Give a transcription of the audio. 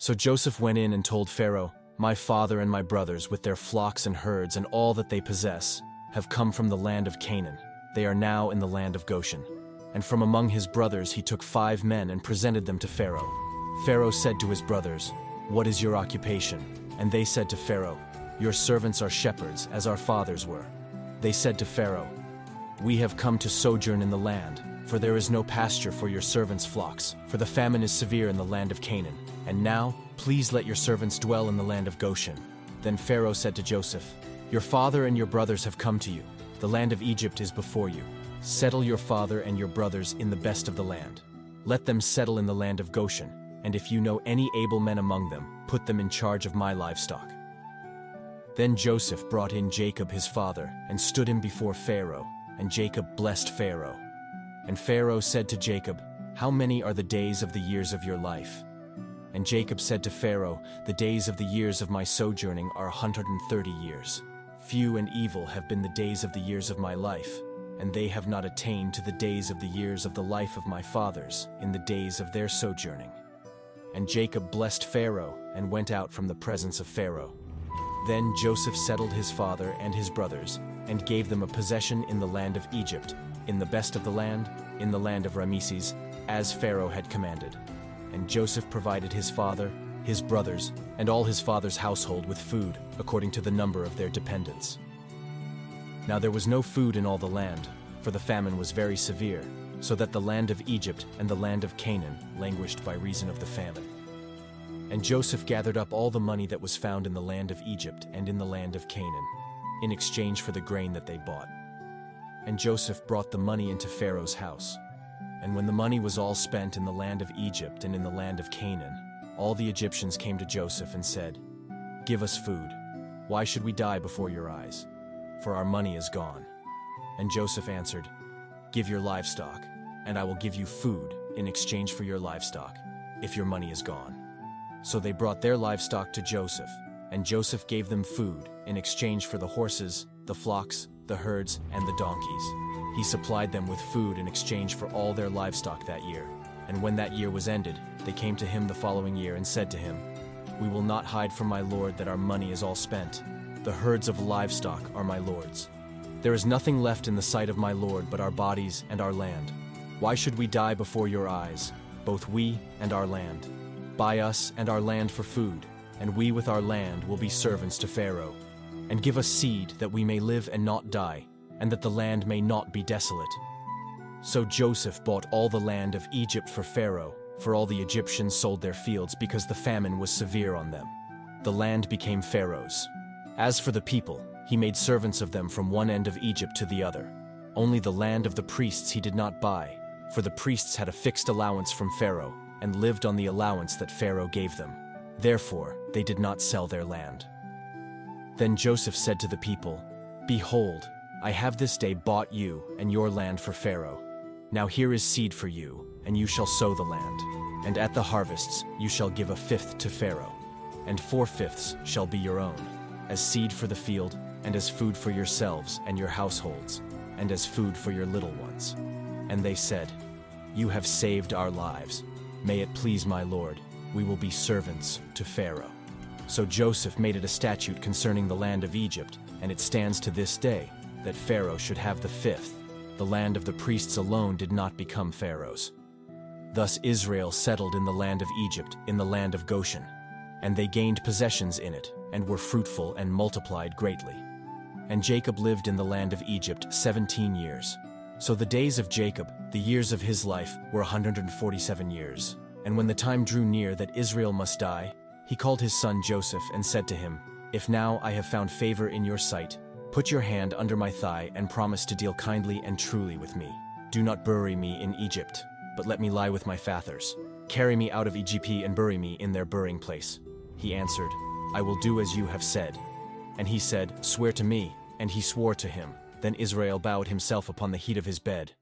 So Joseph went in and told Pharaoh, My father and my brothers, with their flocks and herds and all that they possess, have come from the land of Canaan. They are now in the land of Goshen. And from among his brothers he took five men and presented them to Pharaoh. Pharaoh said to his brothers, What is your occupation? And they said to Pharaoh, Your servants are shepherds, as our fathers were. They said to Pharaoh, We have come to sojourn in the land, for there is no pasture for your servants' flocks, for the famine is severe in the land of Canaan. And now, please let your servants dwell in the land of Goshen. Then Pharaoh said to Joseph, Your father and your brothers have come to you. The land of Egypt is before you. Settle your father and your brothers in the best of the land. Let them settle in the land of Goshen, and if you know any able men among them, put them in charge of my livestock. Then Joseph brought in Jacob his father, and stood him before Pharaoh, and Jacob blessed Pharaoh. And Pharaoh said to Jacob, How many are the days of the years of your life? And Jacob said to Pharaoh, The days of the years of my sojourning are a hundred and thirty years. Few and evil have been the days of the years of my life, and they have not attained to the days of the years of the life of my fathers in the days of their sojourning. And Jacob blessed Pharaoh and went out from the presence of Pharaoh. Then Joseph settled his father and his brothers, and gave them a possession in the land of Egypt, in the best of the land, in the land of Rameses, as Pharaoh had commanded. And Joseph provided his father, his brothers, and all his father's household with food, according to the number of their dependents. Now there was no food in all the land, for the famine was very severe, so that the land of Egypt and the land of Canaan languished by reason of the famine. And Joseph gathered up all the money that was found in the land of Egypt and in the land of Canaan, in exchange for the grain that they bought. And Joseph brought the money into Pharaoh's house. And when the money was all spent in the land of Egypt and in the land of Canaan, all the Egyptians came to Joseph and said, Give us food. Why should we die before your eyes? For our money is gone. And Joseph answered, Give your livestock, and I will give you food in exchange for your livestock, if your money is gone. So they brought their livestock to Joseph, and Joseph gave them food in exchange for the horses, the flocks, the herds, and the donkeys. He supplied them with food in exchange for all their livestock that year. And when that year was ended, they came to him the following year and said to him, We will not hide from my lord that our money is all spent. The herds of livestock are my lord's. There is nothing left in the sight of my lord but our bodies and our land. Why should we die before your eyes, both we and our land? Buy us and our land for food, and we with our land will be servants to Pharaoh. And give us seed that we may live and not die, and that the land may not be desolate. So Joseph bought all the land of Egypt for Pharaoh, for all the Egyptians sold their fields because the famine was severe on them. The land became Pharaoh's. As for the people, he made servants of them from one end of Egypt to the other. Only the land of the priests he did not buy, for the priests had a fixed allowance from Pharaoh, and lived on the allowance that Pharaoh gave them. Therefore, they did not sell their land. Then Joseph said to the people, Behold, I have this day bought you and your land for Pharaoh. Now here is seed for you, and you shall sow the land. And at the harvests you shall give a fifth to Pharaoh, and four fifths shall be your own, as seed for the field, and as food for yourselves and your households, and as food for your little ones. And they said, You have saved our lives. May it please my Lord, we will be servants to Pharaoh. So Joseph made it a statute concerning the land of Egypt, and it stands to this day, that Pharaoh should have the fifth. The land of the priests alone did not become Pharaoh's. Thus Israel settled in the land of Egypt, in the land of Goshen. And they gained possessions in it, and were fruitful and multiplied greatly. And Jacob lived in the land of Egypt seventeen years. So the days of Jacob, the years of his life, were a 147 years. And when the time drew near that Israel must die, he called his son Joseph and said to him, If now I have found favor in your sight, put your hand under my thigh and promise to deal kindly and truly with me. Do not bury me in Egypt, but let me lie with my fathers. Carry me out of Egypt and bury me in their burying place. He answered, I will do as you have said. And he said, Swear to me. And he swore to him. Then Israel bowed himself upon the heat of his bed,